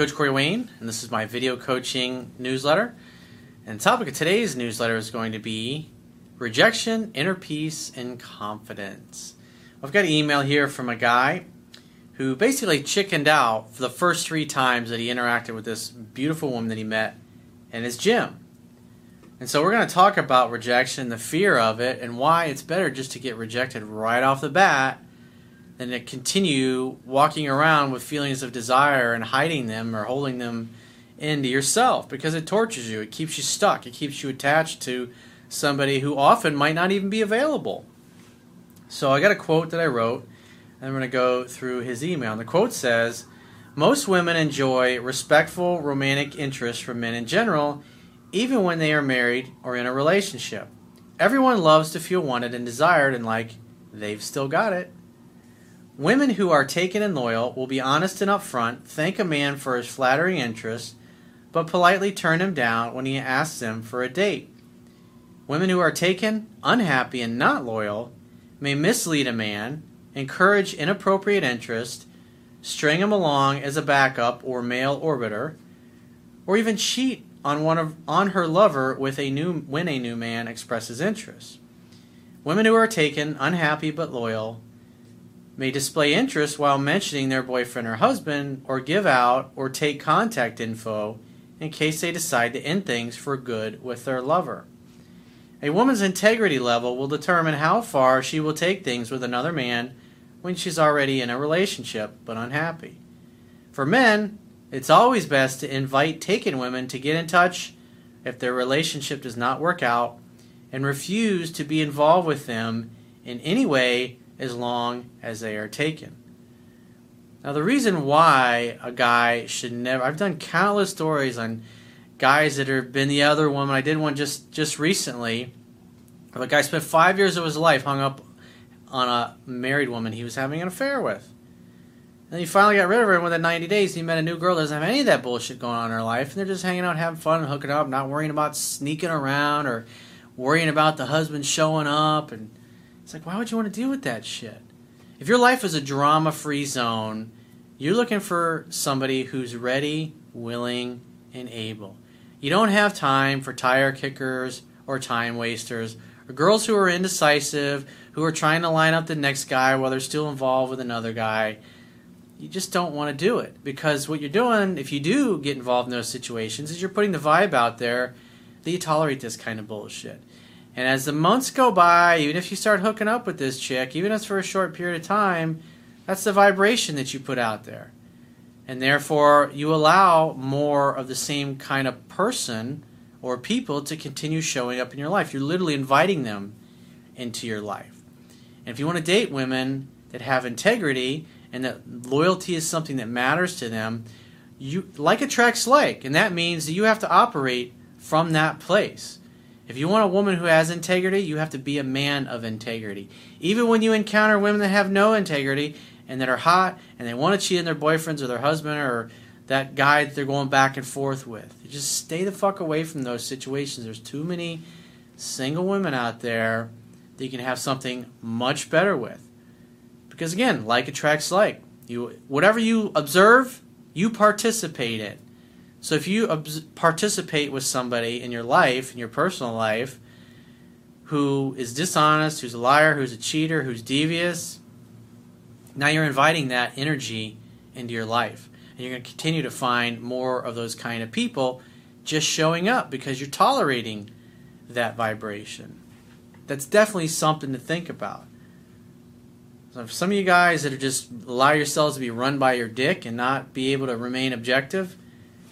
Coach Corey Wayne, and this is my video coaching newsletter. And the topic of today's newsletter is going to be rejection, inner peace, and confidence. I've got an email here from a guy who basically chickened out for the first three times that he interacted with this beautiful woman that he met in his gym. And so we're going to talk about rejection, the fear of it, and why it's better just to get rejected right off the bat than to continue walking around with feelings of desire and hiding them or holding them into yourself because it tortures you. It keeps you stuck. It keeps you attached to somebody who often might not even be available. So I got a quote that I wrote, and I'm going to go through his email. And the quote says, Most women enjoy respectful romantic interest from men in general even when they are married or in a relationship. Everyone loves to feel wanted and desired and like they've still got it. Women who are taken and loyal will be honest and upfront, thank a man for his flattering interest, but politely turn him down when he asks them for a date. Women who are taken, unhappy, and not loyal may mislead a man, encourage inappropriate interest, string him along as a backup or male orbiter, or even cheat on one of on her lover with a new when a new man expresses interest. Women who are taken, unhappy but loyal, may display interest while mentioning their boyfriend or husband, or give out or take contact info in case they decide to end things for good with their lover. A woman's integrity level will determine how far she will take things with another man when she's already in a relationship but unhappy. For men, it's always best to invite taken women to get in touch if their relationship does not work out and refuse to be involved with them in any way as long as they are taken. Now, the reason why a guy should never, I've done countless stories on guys that have been the other woman. I did one just, just recently. A guy spent five years of his life hung up on a married woman he was having an affair with. And he finally got rid of her, and within 90 days, he met a new girl that doesn't have any of that bullshit going on in her life, and they're just hanging out, having fun, hooking up, not worrying about sneaking around or worrying about the husband showing up. And it's like, why would you want to deal with that shit? If your life is a drama free zone, you're looking for somebody who's ready, willing, and able. You don't have time for tire kickers or time wasters or girls who are indecisive, who are trying to line up the next guy while they're still involved with another guy you just don't want to do it because what you're doing if you do get involved in those situations is you're putting the vibe out there that you tolerate this kind of bullshit and as the months go by even if you start hooking up with this chick even if it's for a short period of time that's the vibration that you put out there. And therefore you allow more of the same kind of person or people to continue showing up in your life. You're literally inviting them into your life. And if you want to date women that have integrity and that loyalty is something that matters to them, you like attracts like, and that means that you have to operate from that place. If you want a woman who has integrity, you have to be a man of integrity. Even when you encounter women that have no integrity and that are hot and they want to cheat on their boyfriends or their husband or that guy that they're going back and forth with, just stay the fuck away from those situations. There's too many single women out there that you can have something much better with. Because again, like attracts like. You whatever you observe, you participate in. So if you participate with somebody in your life, in your personal life, who is dishonest, who's a liar, who's a cheater, who's devious, now you're inviting that energy into your life. And you're going to continue to find more of those kind of people just showing up because you're tolerating that vibration. That's definitely something to think about. So some of you guys that are just allow yourselves to be run by your dick and not be able to remain objective,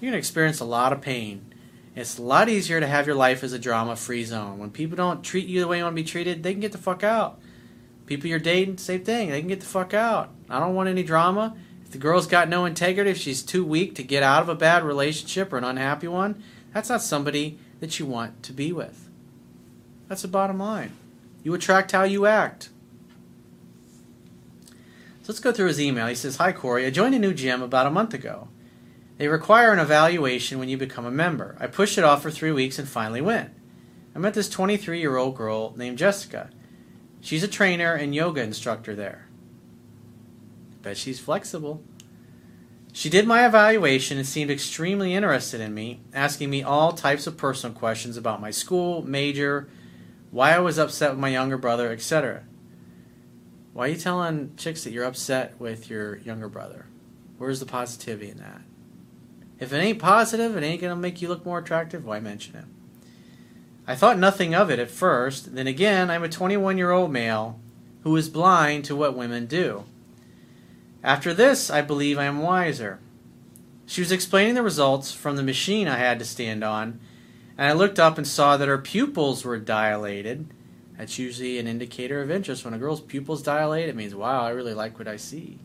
you're going to experience a lot of pain. It's a lot easier to have your life as a drama free zone. When people don't treat you the way you want to be treated, they can get the fuck out. People you're dating, same thing. They can get the fuck out. I don't want any drama. If the girl's got no integrity, if she's too weak to get out of a bad relationship or an unhappy one, that's not somebody that you want to be with. That's the bottom line. You attract how you act. So let's go through his email. He says, Hi, Corey. I joined a new gym about a month ago. They require an evaluation when you become a member. I pushed it off for three weeks and finally went. I met this 23 year old girl named Jessica. She's a trainer and yoga instructor there. Bet she's flexible. She did my evaluation and seemed extremely interested in me, asking me all types of personal questions about my school, major, why I was upset with my younger brother, etc. Why are you telling chicks that you're upset with your younger brother? Where's the positivity in that? If it ain't positive, it ain't going to make you look more attractive, why mention it? I thought nothing of it at first. Then again, I'm a 21 year old male who is blind to what women do. After this, I believe I am wiser. She was explaining the results from the machine I had to stand on, and I looked up and saw that her pupils were dilated. That's usually an indicator of interest. When a girl's pupils dilate, it means, wow, I really like what I see.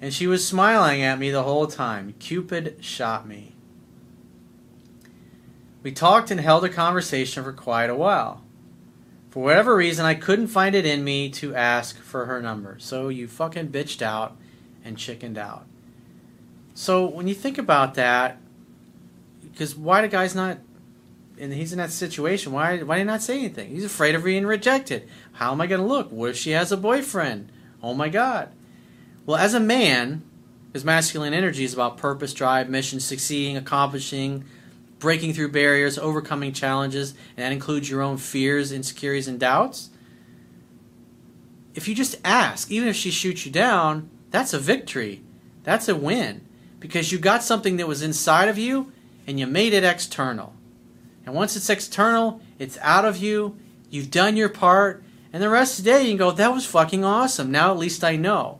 And she was smiling at me the whole time. Cupid shot me. We talked and held a conversation for quite a while. For whatever reason, I couldn't find it in me to ask for her number. So you fucking bitched out and chickened out. So when you think about that, because why the guy's not, and he's in that situation, why why did he not say anything? He's afraid of being rejected. How am I going to look? What if she has a boyfriend? Oh my god. Well, as a man, his masculine energy is about purpose, drive, mission, succeeding, accomplishing, breaking through barriers, overcoming challenges, and that includes your own fears, insecurities, and doubts. If you just ask, even if she shoots you down, that's a victory. That's a win. Because you got something that was inside of you and you made it external. And once it's external, it's out of you, you've done your part, and the rest of the day you can go, that was fucking awesome. Now at least I know.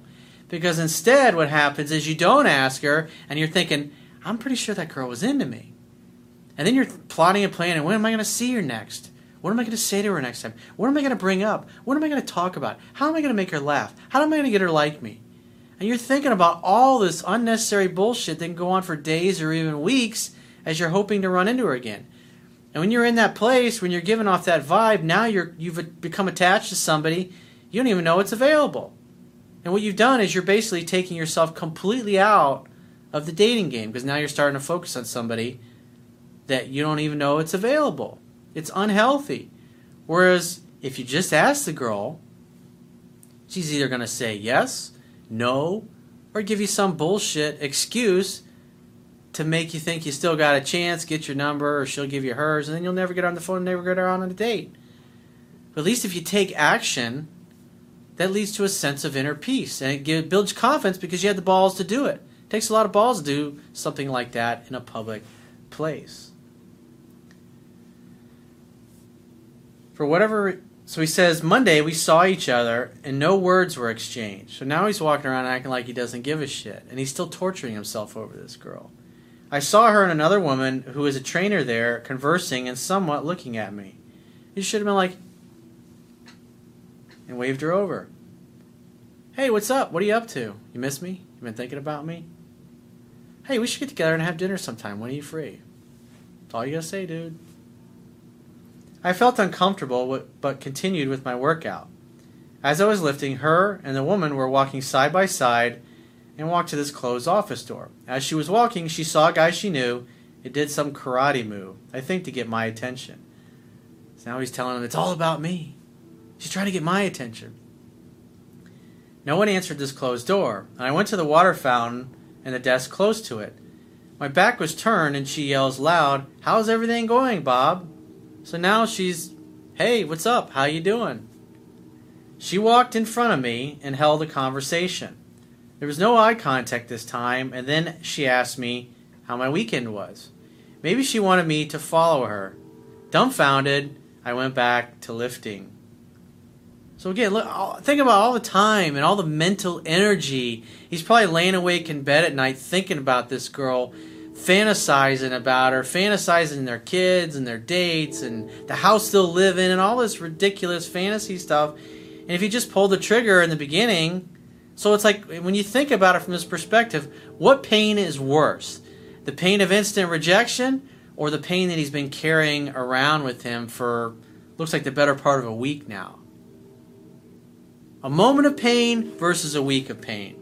Because instead, what happens is you don't ask her and you're thinking, I'm pretty sure that girl was into me. And then you're plotting and planning. When am I going to see her next? What am I going to say to her next time? What am I going to bring up? What am I going to talk about? How am I going to make her laugh? How am I going to get her like me? And you're thinking about all this unnecessary bullshit that can go on for days or even weeks as you're hoping to run into her again. And when you're in that place, when you're giving off that vibe, now you're you've become attached to somebody, you don't even know it's available. And what you've done is you're basically taking yourself completely out of the dating game because now you're starting to focus on somebody that you don't even know it's available. It's unhealthy. Whereas if you just ask the girl, she's either going to say yes, no, or give you some bullshit excuse to make you think you still got a chance, get your number, or she'll give you hers, and then you'll never get on the phone never get her on a date. But at least if you take action, that leads to a sense of inner peace and it builds confidence because you had the balls to do it. It takes a lot of balls to do something like that in a public place. For whatever so he says Monday we saw each other and no words were exchanged. So now he's walking around acting like he doesn't give a shit and he's still torturing himself over this girl. I saw her and another woman who is a trainer there conversing and somewhat looking at me. He should have been like and waved her over. Hey, what's up? What are you up to? You miss me? You been thinking about me? Hey, we should get together and have dinner sometime. When are you free? That's all you gotta say, dude. I felt uncomfortable, but continued with my workout. As I was lifting, her and the woman were walking side by side and walked to this closed office door. As she was walking, she saw a guy she knew. It did some karate move, I think to get my attention. So now he's telling him, It's all about me. She's trying to get my attention. No one answered this closed door, and I went to the water fountain and the desk close to it. My back was turned, and she yells loud, How's everything going, Bob? So now she's, hey, what's up? How you doing? She walked in front of me and held a conversation. There was no eye contact this time, and then she asked me how my weekend was. Maybe she wanted me to follow her. Dumbfounded, I went back to lifting. So again, look, think about all the time and all the mental energy. He's probably laying awake in bed at night thinking about this girl fantasizing about her, fantasizing their kids and their dates and the house they'll live in and all this ridiculous fantasy stuff. And if you just pull the trigger in the beginning, so it's like when you think about it from this perspective, what pain is worse? The pain of instant rejection or the pain that he's been carrying around with him for looks like the better part of a week now? A moment of pain versus a week of pain.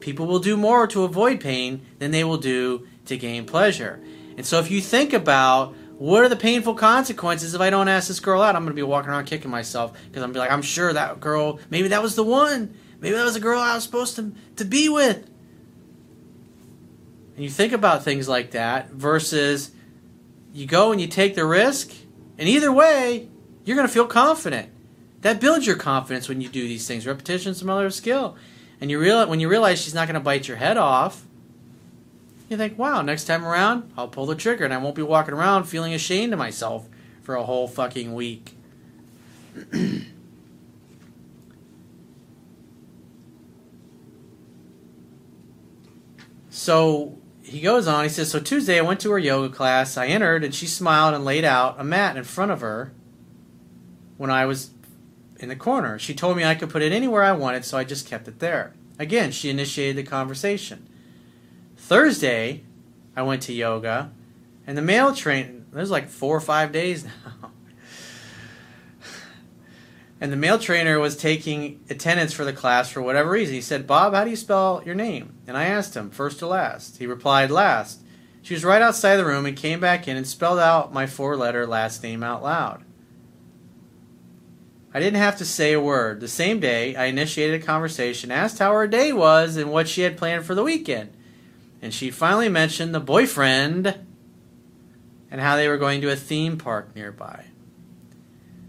People will do more to avoid pain than they will do to gain pleasure. And so if you think about what are the painful consequences if I don't ask this girl out, I'm going to be walking around kicking myself because I'm be like, I'm sure that girl, maybe that was the one. Maybe that was the girl I was supposed to, to be with. And you think about things like that versus you go and you take the risk, and either way, you're going to feel confident. That builds your confidence when you do these things. Repetition is a mother of skill. And you realize, when you realize she's not going to bite your head off, you think, wow, next time around, I'll pull the trigger and I won't be walking around feeling ashamed of myself for a whole fucking week. so he goes on, he says, So Tuesday I went to her yoga class. I entered and she smiled and laid out a mat in front of her when I was in the corner. She told me I could put it anywhere I wanted, so I just kept it there. Again, she initiated the conversation. Thursday, I went to yoga, and the male train. There's like four or five days now. and the male trainer was taking attendance for the class for whatever reason. He said, Bob, how do you spell your name? And I asked him, first to last. He replied, last. She was right outside the room and came back in and spelled out my four letter last name out loud. I didn't have to say a word. The same day, I initiated a conversation, asked how her day was and what she had planned for the weekend. And she finally mentioned the boyfriend and how they were going to a theme park nearby.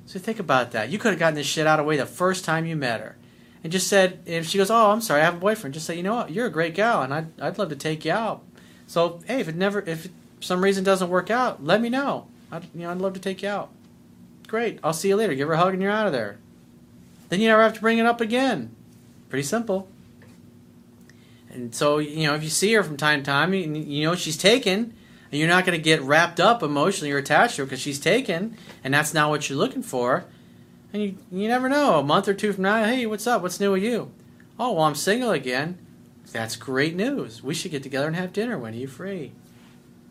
So think about that. You could have gotten this shit out of the way the first time you met her. And just said, if she goes, Oh, I'm sorry, I have a boyfriend, just say, You know what, you're a great gal and I'd, I'd love to take you out. So, hey, if it never, if some reason doesn't work out, let me know. I'd, you know, I'd love to take you out. Great. I'll see you later. Give her a hug and you're out of there. Then you never have to bring it up again. Pretty simple. And so, you know, if you see her from time to time, you, know she's taken, and you're not going to get wrapped up emotionally or attached to her because she's taken, and that's not what you're looking for. And you, you never know. A month or two from now, hey, what's up? What's new with you? Oh, well, I'm single again. That's great news. We should get together and have dinner. When are you free?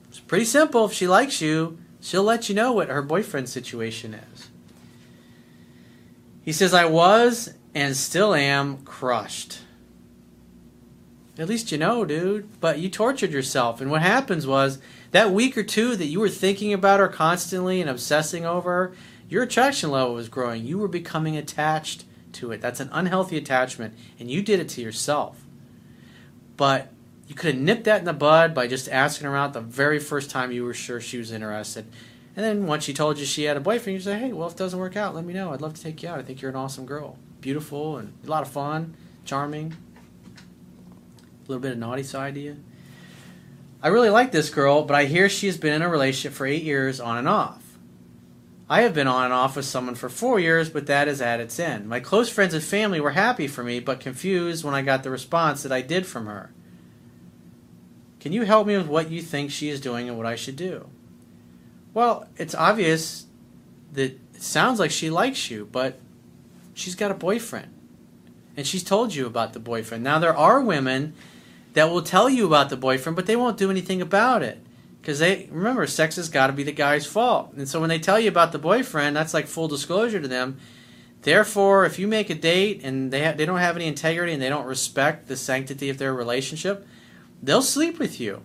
It's pretty simple. If she likes you, She'll let you know what her boyfriend situation is. He says, I was and still am crushed. At least you know, dude. But you tortured yourself. And what happens was that week or two that you were thinking about her constantly and obsessing over her, your attraction level was growing. You were becoming attached to it. That's an unhealthy attachment. And you did it to yourself. But you could have nipped that in the bud by just asking her out the very first time you were sure she was interested. And then once she told you she had a boyfriend, you say, hey, well, if it doesn't work out, let me know. I'd love to take you out. I think you're an awesome girl. Beautiful and a lot of fun, charming, a little bit of naughty side to you. I really like this girl, but I hear she has been in a relationship for eight years on and off. I have been on and off with someone for four years, but that is at its end. My close friends and family were happy for me, but confused when I got the response that I did from her. Can you help me with what you think she is doing and what I should do? Well, it's obvious that it sounds like she likes you, but she's got a boyfriend. And she's told you about the boyfriend. Now, there are women that will tell you about the boyfriend, but they won't do anything about it. Because they, remember, sex has got to be the guy's fault. And so when they tell you about the boyfriend, that's like full disclosure to them. Therefore, if you make a date and they, ha- they don't have any integrity and they don't respect the sanctity of their relationship, they'll sleep with you.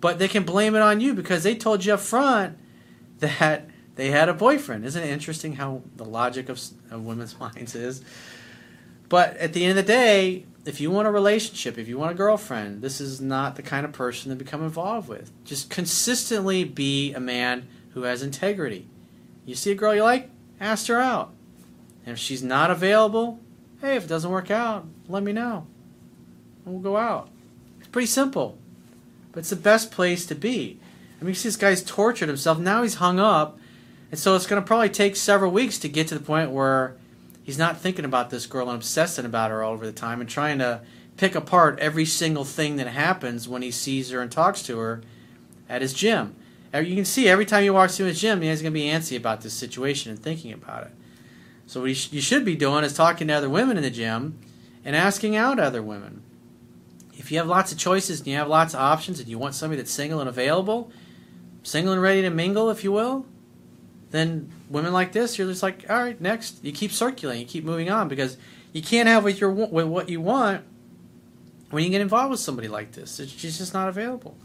But they can blame it on you because they told you up front that they had a boyfriend. Isn't it interesting how the logic of, of women's minds is? But at the end of the day, if you want a relationship, if you want a girlfriend, this is not the kind of person to become involved with. Just consistently be a man who has integrity. You see a girl you like, ask her out. And if she's not available, hey, if it doesn't work out, let me know. And we'll go out pretty simple. But it's the best place to be. I mean, you see this guy's tortured himself. Now he's hung up. And so it's going to probably take several weeks to get to the point where he's not thinking about this girl and obsessing about her all over the time and trying to pick apart every single thing that happens when he sees her and talks to her at his gym. You can see every time he walks through his gym, he's going to be antsy about this situation and thinking about it. So what you should be doing is talking to other women in the gym and asking out other women if you have lots of choices and you have lots of options and you want somebody that's single and available, single and ready to mingle, if you will, then women like this, you're just like, all right, next. You keep circulating, you keep moving on because you can't have with your with what you want when you get involved with somebody like this. It's just not available.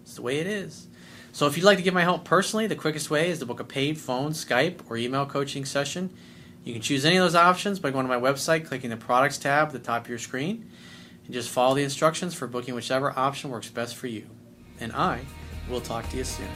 It's the way it is. So if you'd like to get my help personally, the quickest way is to book a paid phone, Skype, or email coaching session. You can choose any of those options by going to my website, clicking the products tab at the top of your screen. And just follow the instructions for booking whichever option works best for you. And I will talk to you soon.